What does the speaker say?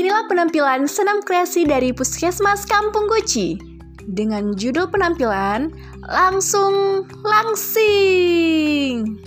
Inilah penampilan senam kreasi dari Puskesmas Kampung Guci dengan judul penampilan Langsung Langsing.